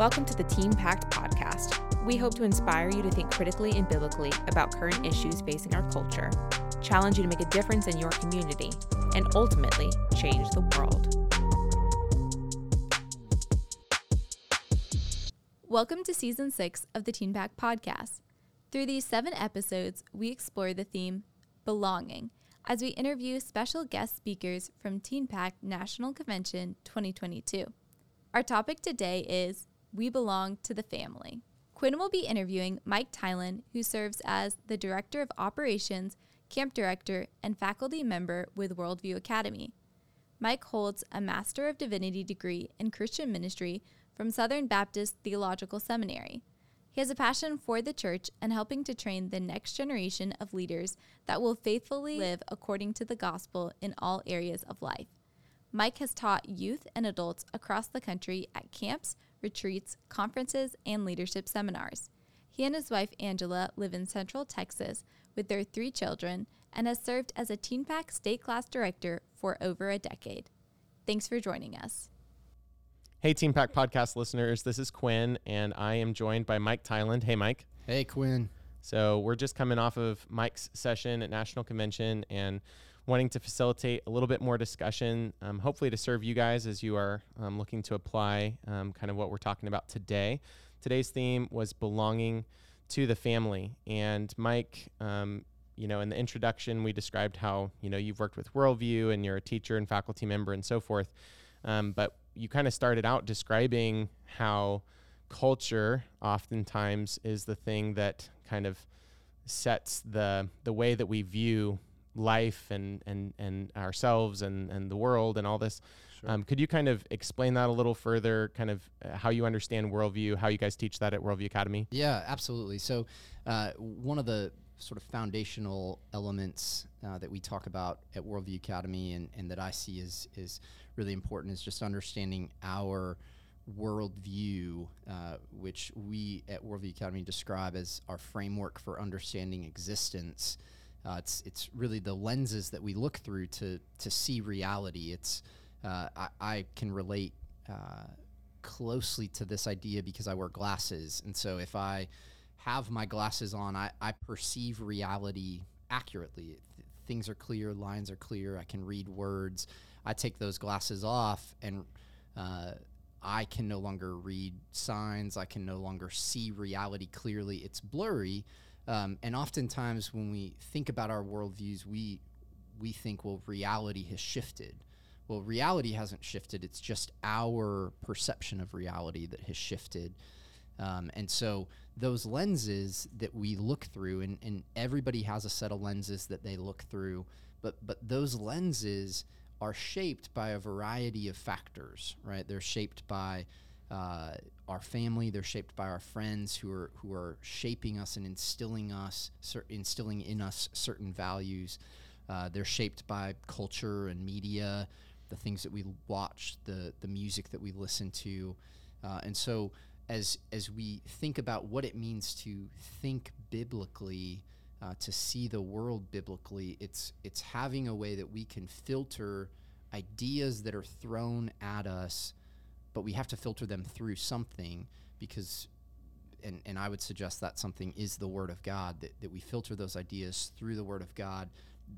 Welcome to the Teen Pact podcast. We hope to inspire you to think critically and biblically about current issues facing our culture, challenge you to make a difference in your community, and ultimately change the world. Welcome to season six of the Teen Pact podcast. Through these seven episodes, we explore the theme belonging as we interview special guest speakers from Teen Pact National Convention 2022. Our topic today is We Belong to the Family. Quinn will be interviewing Mike Tylen, who serves as the Director of Operations, Camp Director, and faculty member with Worldview Academy. Mike holds a Master of Divinity degree in Christian ministry from Southern Baptist Theological Seminary. He has a passion for the church and helping to train the next generation of leaders that will faithfully live according to the gospel in all areas of life. Mike has taught youth and adults across the country at camps, retreats, conferences, and leadership seminars. He and his wife Angela live in Central Texas with their three children and has served as a Teen Pact state class director for over a decade. Thanks for joining us. Hey, Teen Pact podcast listeners, this is Quinn, and I am joined by Mike Tyland. Hey, Mike. Hey, Quinn. So, we're just coming off of Mike's session at National Convention and wanting to facilitate a little bit more discussion, um, hopefully to serve you guys as you are um, looking to apply um, kind of what we're talking about today. Today's theme was belonging to the family. And, Mike, um, you know, in the introduction, we described how, you know, you've worked with Worldview and you're a teacher and faculty member and so forth. Um, but you kind of started out describing how culture oftentimes is the thing that kind of sets the the way that we view life and and and ourselves and and the world and all this. Sure. Um, could you kind of explain that a little further? Kind of uh, how you understand worldview, how you guys teach that at Worldview Academy? Yeah, absolutely. So uh, one of the sort of foundational elements uh, that we talk about at Worldview Academy and, and that I see is is really important is just understanding our worldview, uh, which we at Worldview Academy describe as our framework for understanding existence. Uh, it's it's really the lenses that we look through to to see reality. It's uh, I, I, can relate uh, closely to this idea because I wear glasses, and so if I have my glasses on, I, I perceive reality accurately. Th- things are clear, lines are clear. I can read words. I take those glasses off and uh, I can no longer read signs. I can no longer see reality clearly. It's blurry. Um, and oftentimes, when we think about our worldviews, we we think, well, reality has shifted. Well, reality hasn't shifted. It's just our perception of reality that has shifted. Um, and so those lenses that we look through, and, and everybody has a set of lenses that they look through, but but those lenses are shaped by a variety of factors, right? They're shaped by uh, our family. They're shaped by our friends who are who are shaping us and instilling us, instilling in us certain values. Uh, they're shaped by culture and media, the things that we watch, the the music that we listen to, uh, and so as as we think about what it means to think biblically uh, to see the world biblically. It's it's having a way that we can filter ideas that are thrown at us, but we have to filter them through something because. And, and I would suggest that something is the Word of God, that, that we filter those ideas through the Word of God,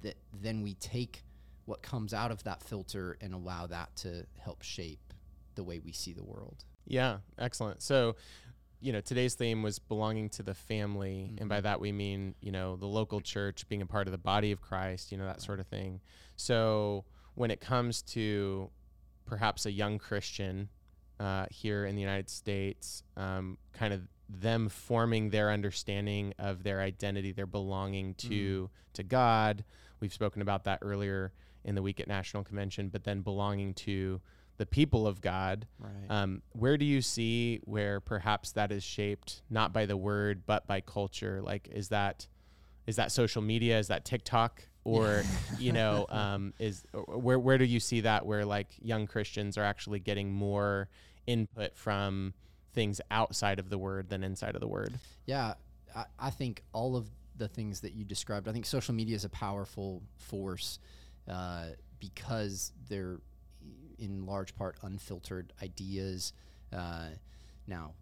that then we take what comes out of that filter and allow that to help shape the way we see the world. Yeah, excellent. So you know, today's theme was belonging to the family, mm-hmm. and by mm-hmm. that we mean, you know, the local church, being a part of the body of Christ, you know, that sort of thing. So when it comes to perhaps a young Christian uh, here in the United States, um, kind of them forming their understanding of their identity, their belonging to mm. to God. We've spoken about that earlier in the week at National Convention, but then belonging to the people of God. Right. Um, where do you see where perhaps that is shaped not by the word but by culture? Like, is that is that social media? Is that TikTok? Or you know, um, is where where do you see that where like young Christians are actually getting more input from things outside of the word than inside of the word? Yeah, I, I think all of the things that you described. I think social media is a powerful force uh, because they're in large part unfiltered ideas. Uh, now,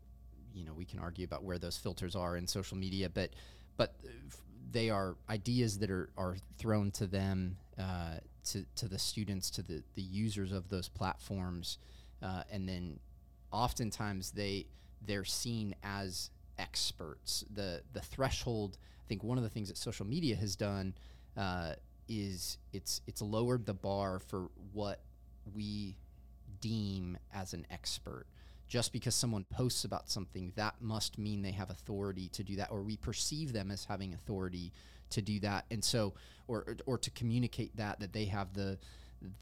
you know, we can argue about where those filters are in social media, but but uh, they are ideas that are, are thrown to them, uh, to, to the students, to the, the users of those platforms, uh, and then oftentimes they they're seen as experts. The the threshold. I think one of the things that social media has done uh, is it's it's lowered the bar for what we deem as an expert. Just because someone posts about something, that must mean they have authority to do that, or we perceive them as having authority to do that, and so, or or to communicate that that they have the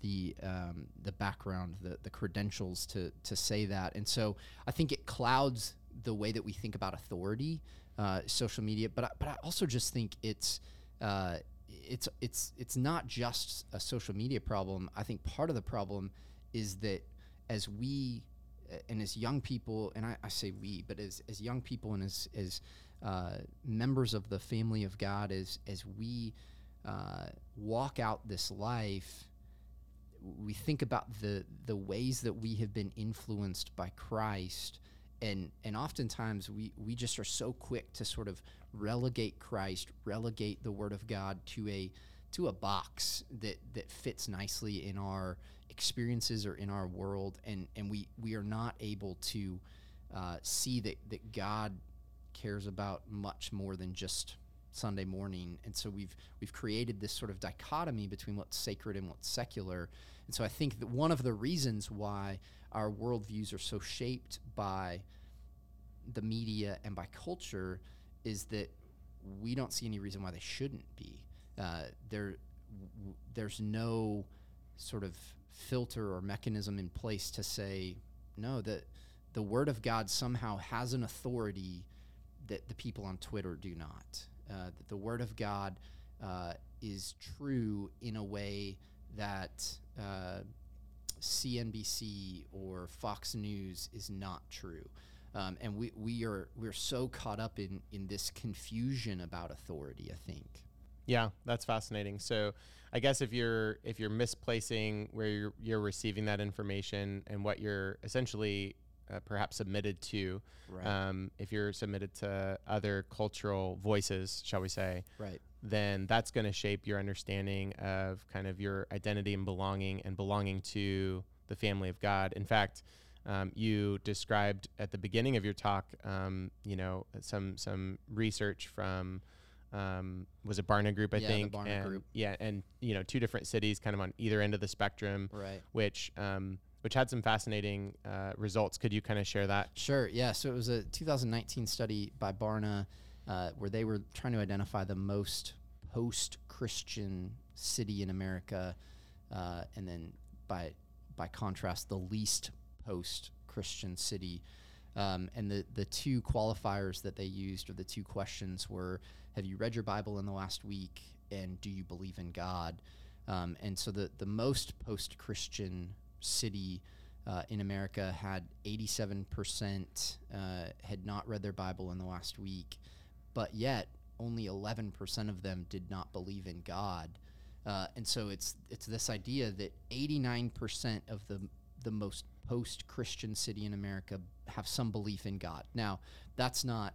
the um, the background, the the credentials to to say that, and so I think it clouds the way that we think about authority, uh, social media. But I, but I also just think it's uh, it's it's it's not just a social media problem. I think part of the problem is that as we uh, and as young people, and I, I say we, but as as young people and as as uh, members of the family of God, as as we uh, walk out this life, we think about the the ways that we have been influenced by Christ and and oftentimes we we just are so quick to sort of relegate Christ, relegate the Word of God to a to a box that that fits nicely in our experiences or in our world, and and we we are not able to uh, see that that God cares about much more than just Sunday morning, and so we've we've created this sort of dichotomy between what's sacred and what's secular, and so I think that one of the reasons why our worldviews are so shaped by the media and by culture is that we don't see any reason why they shouldn't be. Uh, there, w- there's no sort of filter or mechanism in place to say no that the word of God somehow has an authority that the people on Twitter do not. Uh, that the word of God uh, is true in a way that uh, CNBC or Fox News is not true. Um, and we, we are we're so caught up in, in this confusion about authority, I think. Yeah, that's fascinating. So, I guess if you're if you're misplacing where you're, you're receiving that information and what you're essentially uh, perhaps submitted to, Right. um, if you're submitted to other cultural voices, shall we say, right. then that's going to shape your understanding of kind of your identity and belonging and belonging to the family of God. In fact, um, you described at the beginning of your talk, um, you know, some some research from um, was it Barna Group, I Yeah, the think, Barna and, Group. yeah, and you know, two different cities, kind of on either end of the spectrum, Right. which um, which had some fascinating uh, results. Could you kind of share that? Sure. Yeah. So it was a 2019 study by Barna uh, where they were trying to identify the most post-Christian city in America, uh, and then by by contrast, the least post-Christian city. Um, and the the two qualifiers that they used, or the two questions, were: Have you read your Bible in the last week, and do you believe in God? Um, and so the the most post-Christian city uh, in America had 87% uh, had not read their Bible in the last week, but yet only 11% of them did not believe in God. Uh, and so it's it's this idea that 89% of the the most post-Christian city in America have some belief in God. Now, that's not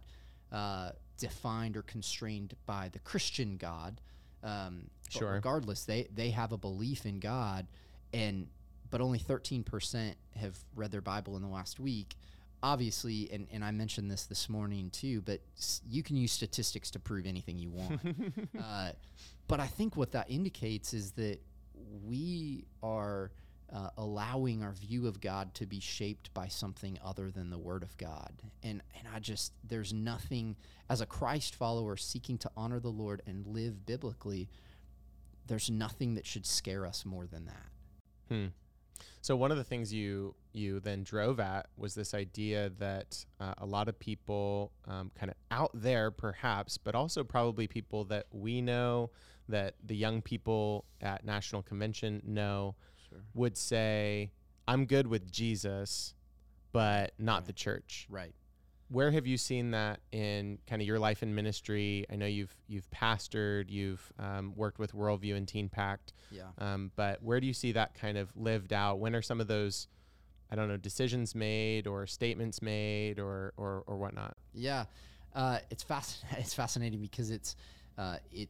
uh, defined or constrained by the Christian God. Um, but Sure. regardless, they they have a belief in God, and but only 13% have read their Bible in the last week. Obviously, and, and I mentioned this this morning too, but you can use statistics to prove anything you want. uh, but I think what that indicates is that we are uh, allowing our view of God to be shaped by something other than the Word of God. And, and I just, there's nothing, as a Christ follower seeking to honor the Lord and live biblically, there's nothing that should scare us more than that. Hmm. So one of the things you you then drove at was this idea that uh, a lot of people, um, kind of out there, perhaps, but also probably people that we know, that the young people at National Convention know, Sure. would say, "I'm good with Jesus, but not Right. the church." Right. Where have you seen that in kind of your life in ministry? I know you've you've pastored, you've um, worked with Worldview and Teen Pact. Yeah. Um, but where do you see that kind of lived out? When are some of those I don't know decisions made or statements made or or, or whatnot. Yeah, uh, it's fascinating. It's fascinating because it's uh, it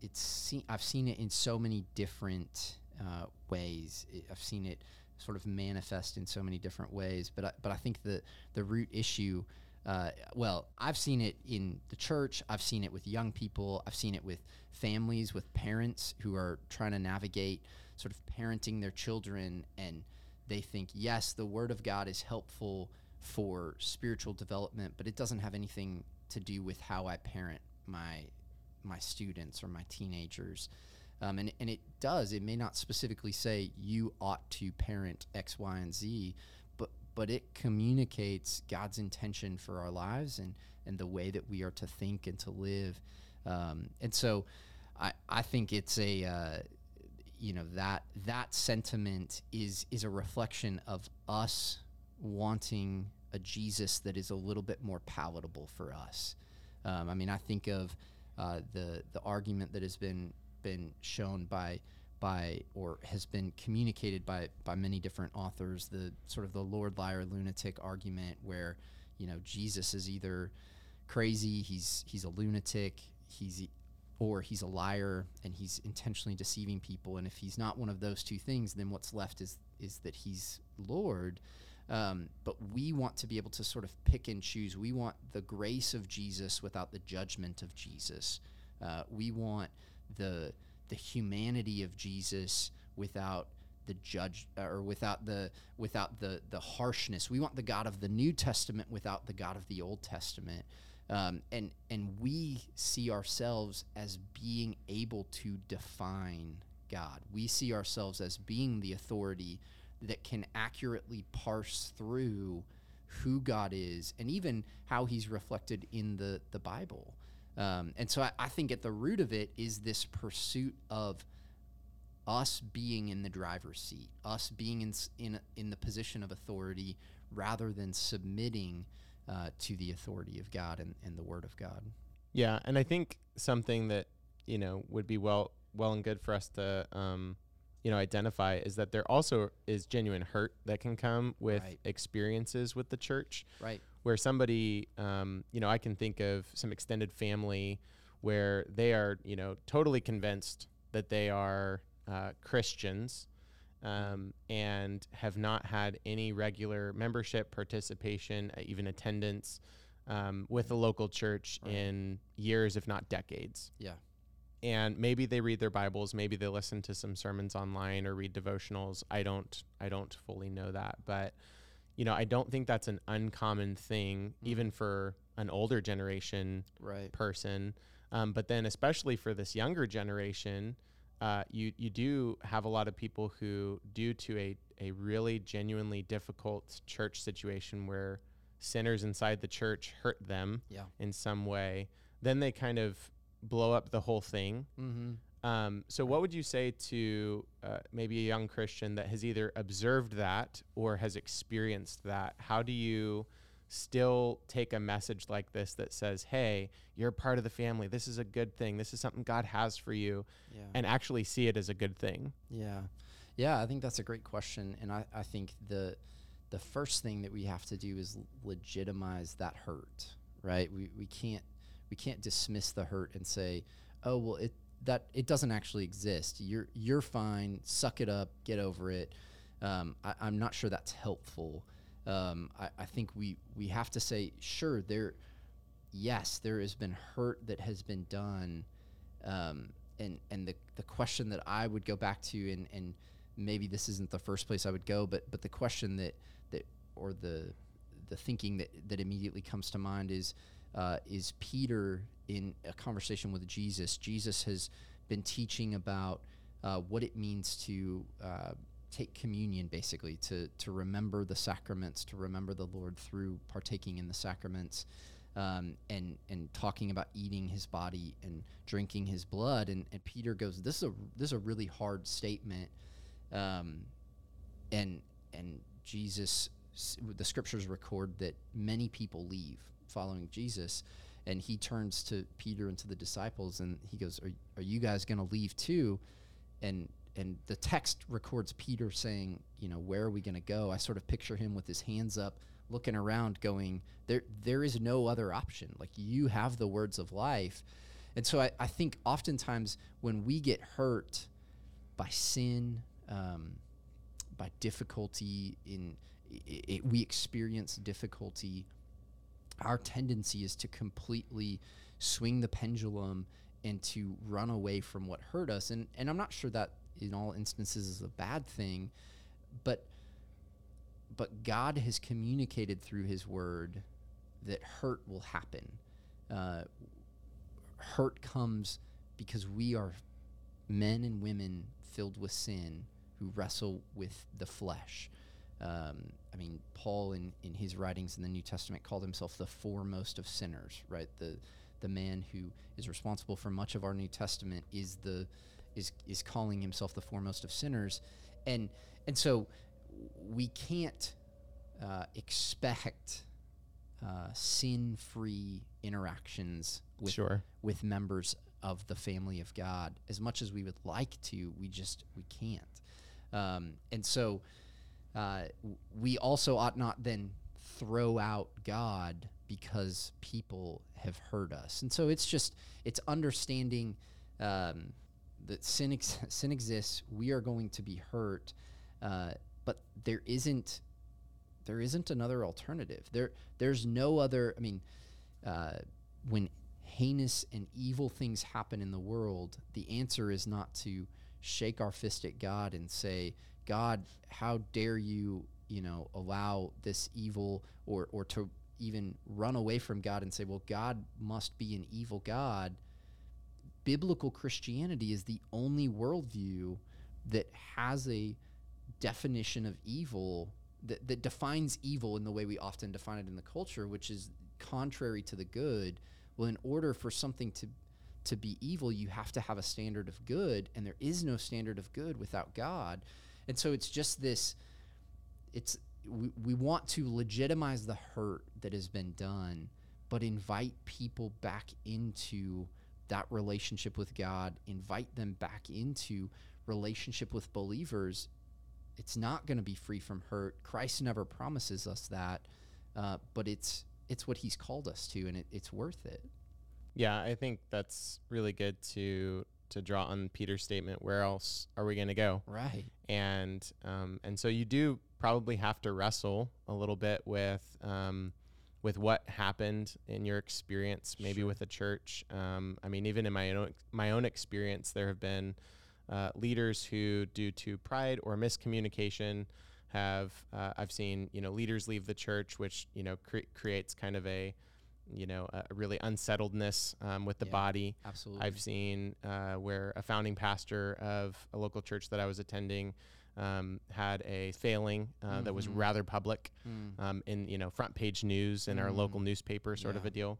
it's seen. I've seen it in so many different uh, ways. I've seen it sort of manifest in so many different ways. But I, but I think the the root issue. Uh, well, I've seen it in the church. I've seen it with young people. I've seen it with families, with parents who are trying to navigate sort of parenting their children, and they think, yes, the Word of God is helpful for spiritual development, but it doesn't have anything to do with how I parent my my students or my teenagers. Um, and, and it does. It may not specifically say you ought to parent X, Y, and Z, but but it communicates God's intention for our lives and and the way that we are to think and to live. Um, and so, I I think it's a uh, you know that that sentiment is is a reflection of us wanting a Jesus that is a little bit more palatable for us. Um, I mean, I think of uh, the the argument that has been been shown by by or has been communicated by by many different authors. The sort of the Lord liar lunatic argument, where you know Jesus is either crazy, he's he's a lunatic, he's or he's a liar and he's intentionally deceiving people. And if he's not one of those two things, then what's left is is that he's Lord. Um, but we want to be able to sort of pick and choose. We want the grace of Jesus without the judgment of Jesus. Uh, we want the the humanity of Jesus without the judge or without the without the the harshness. We want the God of the New Testament without the God of the Old Testament. Um, and and we see ourselves as being able to define God. We see ourselves as being the authority that can accurately parse through who God is and even how He's reflected in the the Bible. Um, and so I, I think at the root of it is this pursuit of us being in the driver's seat, us being in in in the position of authority rather than submitting uh, to the authority of God and, and the Word of God. Yeah, and I think something that you know would be well well and good for us to um, you know identify is that there also is genuine hurt that can come with Right. experiences with the church Right. where somebody um, you know i can think of some extended family where they are you know totally convinced that they are uh, christians um, and have not had any regular membership participation uh, even attendance um, with a local church Right. in years if not decades Yeah. And maybe they read their bibles maybe they listen to some sermons online or read devotionals i don't i don't fully know that but you know i don't think that's an uncommon thing Mm. even for an older generation Right. person um, but then especially for this younger generation uh, you you do have a lot of people who due to a, a really genuinely difficult church situation where sinners inside the church hurt them Yeah. in some way then they kind of blow up the whole thing Mm-hmm. um, so, what would you say to uh, maybe a young Christian that has either observed that or has experienced that? How do you still take a message like this that says, hey, you're part of the family. This is a good thing. This is something God has for you, Yeah. and actually see it as a good thing? Yeah. Yeah, I think that's a great question. And I, I think the the first thing that we have to do is legitimize that hurt, right? We, we can't we can't dismiss the hurt and say, oh well it that it doesn't actually exist. You're you're fine, suck it up, get over it. Um, I, I'm not sure that's helpful. Um, I, I think we we have to say, sure, there yes, there has been hurt that has been done. Um, and and the, the question that I would go back to and, and maybe this isn't the first place I would go, but but the question that that or the the thinking that, that immediately comes to mind is uh, is Peter in a conversation with Jesus. Jesus has been teaching about uh, what it means to uh, take communion, basically to to remember the sacraments, to remember the Lord through partaking in the sacraments um, and and talking about eating his body and drinking his blood. And, and Peter goes, "This is a this is a really hard statement," um, and and Jesus, the scriptures record that many people leave following Jesus, and he turns to Peter and to the disciples, and he goes, "Are, are you guys going to leave too?" And and the text records Peter saying, you know, where are we going to go? I sort of picture him with his hands up, looking around, going, there, there is no other option. Like you have the words of life. And so I, I think oftentimes when we get hurt by sin, um, by difficulty in it, it, we experience difficulty our tendency is to completely swing the pendulum and to run away from what hurt us and and I'm not sure that in all instances is a bad thing but but God has communicated through his word that hurt will happen uh, hurt comes because we are men and women filled with sin who wrestle with the flesh. Um, I mean, Paul in, in his writings in the New Testament called himself the foremost of sinners, right? The the man who is responsible for much of our New Testament is the is is calling himself the foremost of sinners, and and so we can't uh, expect uh, sin-free interactions with Sure. with members of the family of God as much as we would like to. We just we can't, um, and so uh, we also ought not then throw out God because people have hurt us. And so it's just it's understanding um, that sin ex- sin exists. We are going to be hurt, uh, but there isn't there isn't another alternative. There there's no other. I mean, uh, when heinous and evil things happen in the world, the answer is not to shake our fist at God and say, God, how dare you, you know, allow this evil or, or to even run away from God and say, well, God must be an evil God. Biblical Christianity is the only worldview that has a definition of evil that, that defines evil in the way we often define it in the culture, which is contrary to the good. Well, in order for something to to be evil, you have to have a standard of good, and there is no standard of good without God. And so it's just this it's we, we want to legitimize the hurt that has been done, but invite people back into that relationship with God, invite them back into relationship with believers. It's not going to be free from hurt. Christ never promises us that, uh, but it's it's what He's called us to, and it, it's worth it. Yeah, I think that's really good to to draw on Peter's statement. Where else are we going to go? Right. And um, and so you do probably have to wrestle a little bit with um, with what happened in your experience, maybe Sure. with a church. Um, I mean, even in my own my own experience, there have been uh, leaders who, due to pride or miscommunication, have uh, I've seen you know leaders leave the church, which you know cre- creates kind of a you know a, really unsettledness um, with the Yeah. body. Absolutely. I've seen uh, where a founding pastor of a local church that I was attending um, had a failing uh, that was Mhm. rather public Mm. um, in you know front page news in our local Mm. newspaper, sort of a deal.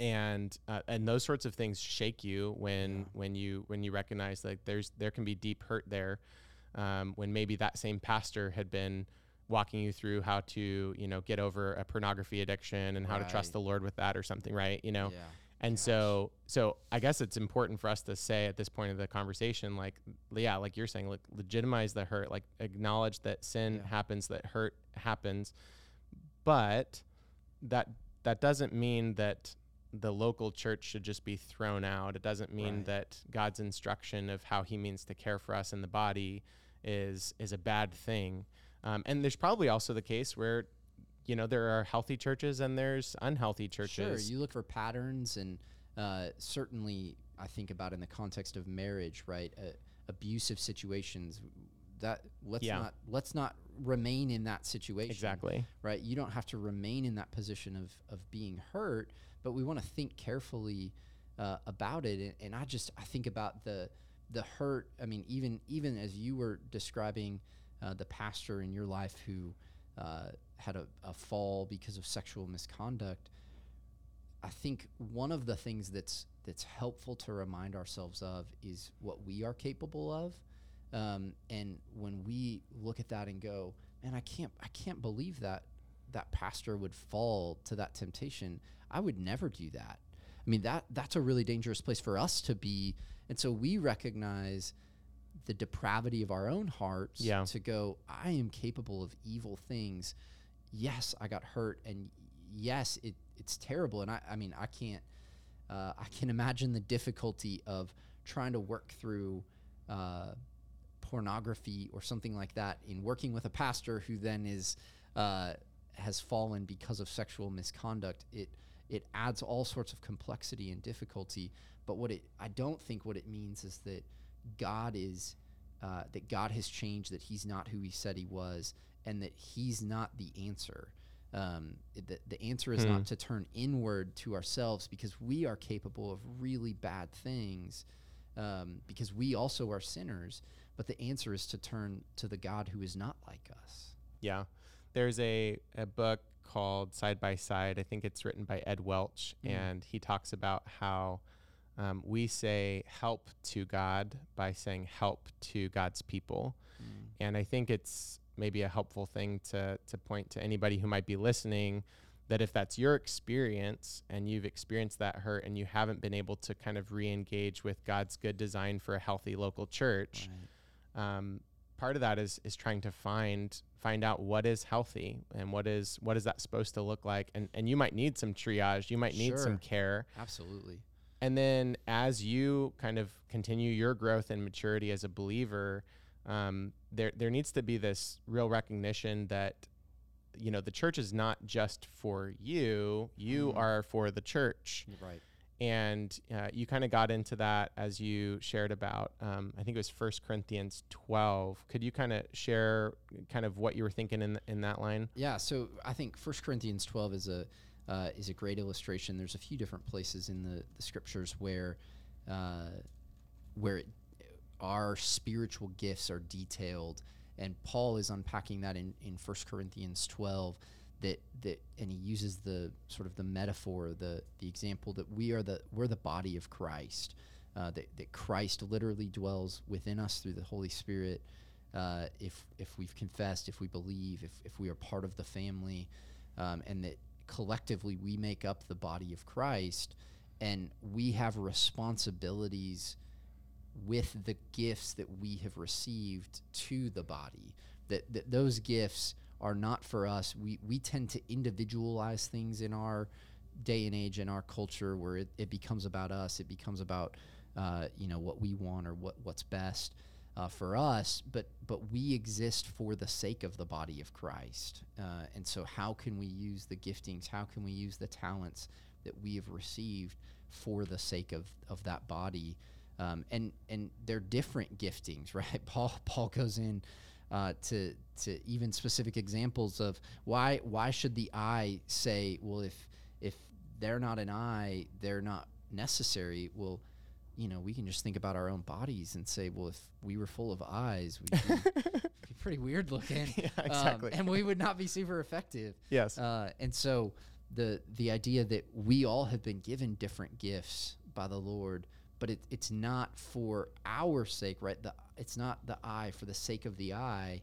And uh, and those sorts of things shake you when Yeah. when you when you recognize that there's there can be deep hurt there um, when maybe that same pastor had been walking you through how to you know get over a pornography addiction and how to trust the Lord with that or something, right? You know, Yeah. and Gosh. so, so I guess it's important for us to say at this point of the conversation, like, yeah, like you're saying, like, legitimize the hurt, like, acknowledge that sin Yeah. happens, that hurt happens, but that that doesn't mean that the local church should just be thrown out. It doesn't mean Right. that God's instruction of how He means to care for us in the body is is a bad thing. Um, and there's probably also the case where, you know, there are healthy churches and there's unhealthy churches. Sure, you look for patterns, and uh, certainly, I think about in the context of marriage, right? Uh, abusive situations. That let's Yeah. not let's not remain in that situation. exactly. right? You don't have to remain in that position of of being hurt, but we want to think carefully uh, about it. And, and I just I think about the the hurt. I mean, even even as you were describing uh, the pastor in your life who uh, had a, a fall because of sexual misconduct. I think one of the things that's that's helpful to remind ourselves of is what we are capable of, um, and when we look at that and go, "Man, I can't, I can't believe that that pastor would fall to that temptation. I would never do that." I mean that that's a really dangerous place for us to be, and so we recognize the depravity of our own hearts Yeah. to go, I am capable of evil things. Yes, I got hurt, and yes, it, it's terrible. And I, I mean, I can't, uh, I can imagine the difficulty of trying to work through uh, pornography or something like that in working with a pastor who then is uh, has fallen because of sexual misconduct. It it adds all sorts of complexity and difficulty. But what it I don't think what it means is that God is uh, that God has changed, that He's not who He said He was, and that He's not the answer. Um, the, the answer is Hmm. not to turn inward to ourselves because we are capable of really bad things, um, because we also are sinners. But the answer is to turn to the God who is not like us. Yeah. There's a, a book called Side by Side. I think it's written by Ed Welch, Mm. and he talks about how um, we say help to God by saying help to God's people. And I think it's maybe a helpful thing to, to point to anybody who might be listening that if that's your experience and you've experienced that hurt and you haven't been able to kind of re engage with God's good design for a healthy local church, um, part of that is is trying to find find out what is healthy and what is what is that supposed to look like. And and you might need some triage. You might need some care. Absolutely. And then as you kind of continue your growth and maturity as a believer um, there there needs to be this real recognition that you know the church is not just for you you Mhm. are for the church Right. and uh, you kind of got into that as you shared about um, i think it was First corinthians 12 could you kind of share kind of what you were thinking in, in that line Yeah, so I think First Corinthians 12 is a uh, is a great illustration. There's a few different places in the, the scriptures where uh, where it, our spiritual gifts are detailed, and Paul is unpacking that in in First Corinthians 12. That that and he uses the sort of the metaphor, the the example that we are the we're the body of Christ. Uh, that, that Christ literally dwells within us through the Holy Spirit. Uh, if if we've confessed, if we believe, if, if we are part of the family, um, and that collectively we make up the body of Christ, and we have responsibilities with the gifts that we have received to the body. That that those gifts are not for us. We we tend to individualize things in our day and age in our culture where it, it becomes about us. It becomes about uh, you know what we want or what what's best uh, for us. But but we exist for the sake of the body of Christ. Uh, and so how can we use the giftings? How can we use the talents that we have received for the sake of of that body? Um, and and they're different giftings, right? Paul Paul goes in uh, to to even specific examples of why why should the eye say, well, if if they're not an eye, they're not necessary. Well, you know, we can just think about our own bodies and say, well, if we were full of eyes, we'd be, be pretty weird looking, Yeah, um, and we would not be super effective. yes Uh, and so the the idea that we all have been given different gifts by the Lord, but it, it's not for our sake, right? The it's not the eye for the sake of the eye.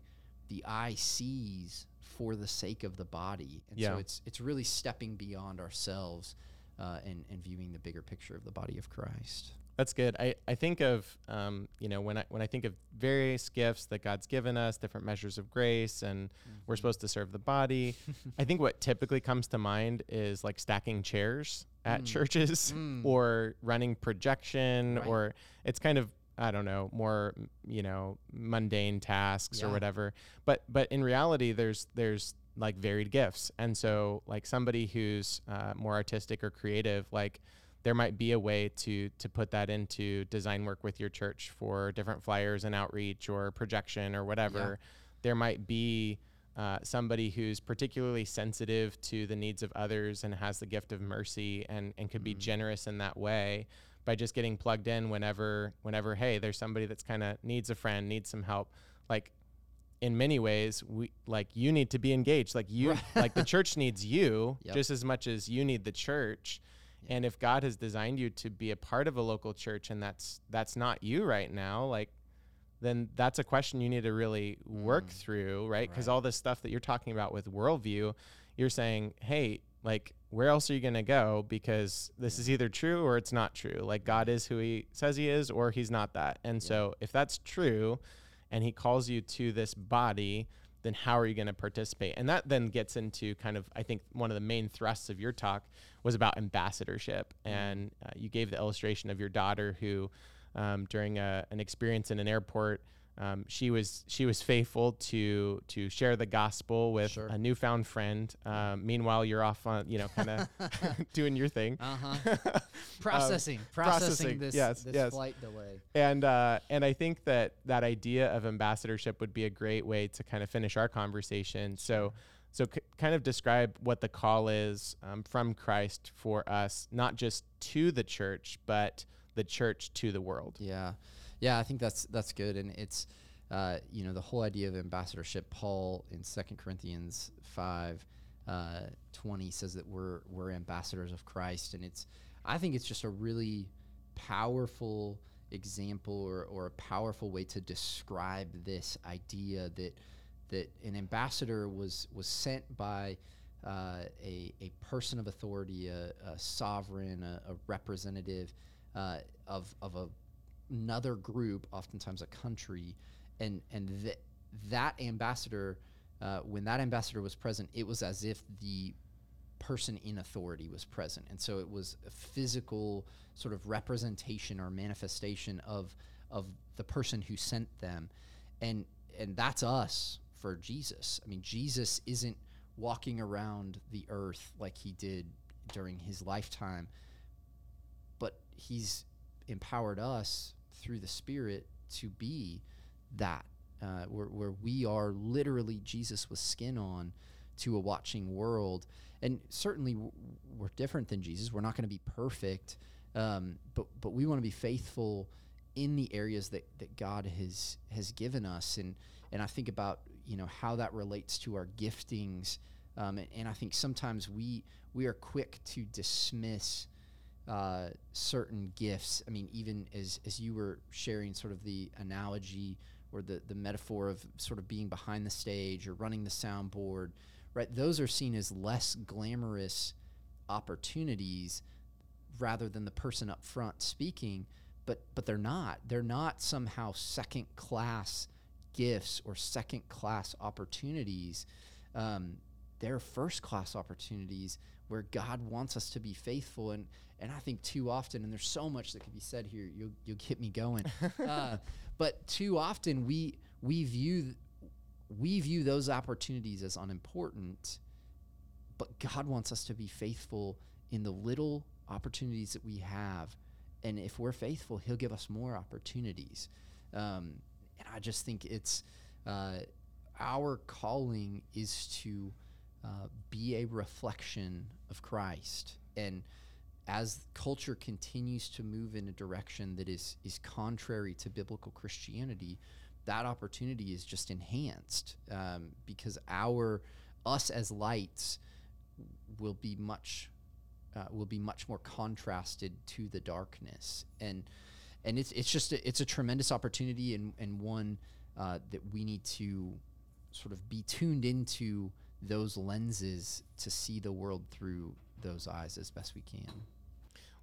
The eye sees for the sake of the body, and Yeah. so it's it's really stepping beyond ourselves uh, and and viewing the bigger picture of the body of Christ. That's good. I, I think of um, you know when I when I think of various gifts that God's given us, different measures of grace, and we're supposed to serve the body. I think what typically comes to mind is like stacking chairs at Mm. churches Mm. or running projection, Right. or it's kind of I don't know more you know mundane tasks or whatever. But but in reality, there's there's like varied gifts, and so like somebody who's uh, more artistic or creative, like there might be a way to to put that into design work with your church for different flyers and outreach or projection or whatever. There might be uh, somebody who's particularly sensitive to the needs of others and has the gift of mercy and and could be Mm. generous in that way by just getting plugged in whenever whenever hey there's somebody that's kind of needs a friend needs some help like in many ways we like you need to be engaged like you Right. like the church needs you Yep. just as much as you need the church Yeah. and if god has designed you to be a part of a local church and that's that's not you right now like then that's a question you need to really work Mm. through right because Right. all this stuff that you're talking about with worldview you're saying hey like where else are you going to go because this is either true or it's not true like god is who he says he is or he's not that and Yeah. so if that's true and he calls you to this body then how are you going to participate? And that then gets into kind of i think one of the main thrusts of your talk was about ambassadorship. And uh, you gave the illustration of your daughter who um, during a, an experience in an airport um, she was she was faithful to to share the gospel with Sure. a newfound friend. Um, meanwhile, you're off on you know kind of doing your thing. Uh huh. processing, processing, processing, this, yes, this yes. flight delay. and uh, and I think that that idea of ambassadorship would be a great way to kind of finish our conversation. So. So, c- kind of describe what the call is um, from Christ for us, not just to the church, but the church to the world. Yeah, yeah, I think that's that's good, and it's uh, you know the whole idea of ambassadorship. Paul in Second Corinthians five uh, twenty says that we're we're ambassadors of Christ, and it's I think it's just a really powerful example or, or a powerful way to describe this idea that that an ambassador was was sent by uh, a, a person of authority, a, a sovereign, a, a representative uh, of, of a, another group, oftentimes a country, and and th- that ambassador, uh, when that ambassador was present, it was as if the person in authority was present, and so it was a physical sort of representation or manifestation of of the person who sent them, and and that's us for Jesus. I mean, Jesus isn't walking around the earth like he did during his lifetime, but he's empowered us through the Spirit to be that, uh, where, where we are literally Jesus with skin on to a watching world. And certainly we're different than Jesus. We're not going to be perfect, um, but, but we want to be faithful in the areas that, that God has, has given us. And, and I think about you know how that relates to our giftings, um, and, and I think sometimes we we are quick to dismiss uh, certain gifts. I mean, even as as you were sharing sort of the analogy or the the metaphor of sort of being behind the stage or running the soundboard, right? Those are seen as less glamorous opportunities rather than the person up front speaking. But but they're not. They're not somehow second class gifts or second class opportunities. Um, they're first class opportunities where God wants us to be faithful. And, and I think too often, and there's so much that could be said here, you'll, you'll get me going. uh, but too often we, we view, we view those opportunities as unimportant, but God wants us to be faithful in the little opportunities that we have. And if we're faithful, He'll give us more opportunities. Um, and I just think it's uh, our calling is to uh, be a reflection of Christ. And as culture continues to move in a direction that is is contrary to biblical Christianity, that opportunity is just enhanced um, because our us as lights will be much uh, will be much more contrasted to the darkness and and it's it's just a, it's a tremendous opportunity and and one uh, that we need to sort of be tuned into those lenses to see the world through those eyes as best we can.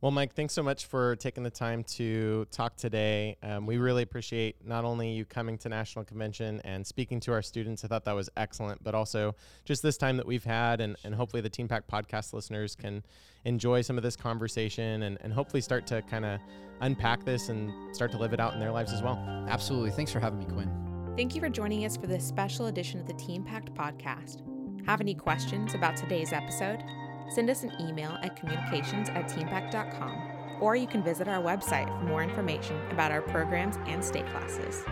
Well, Mike, thanks so much for taking the time to talk today. Um, we really appreciate not only you coming to National Convention and speaking to our students. I thought that was excellent, but also just this time that we've had, and, and hopefully the Teen Pact podcast listeners can enjoy some of this conversation and, and hopefully start to kind of unpack this and start to live it out in their lives as well. Absolutely. Thanks for having me, Quinn. Thank you for joining us for this special edition of the Teen Pact podcast. Have any questions about today's episode? Send us an email at communications at teenpact.com, or you can visit our website for more information about our programs and state classes.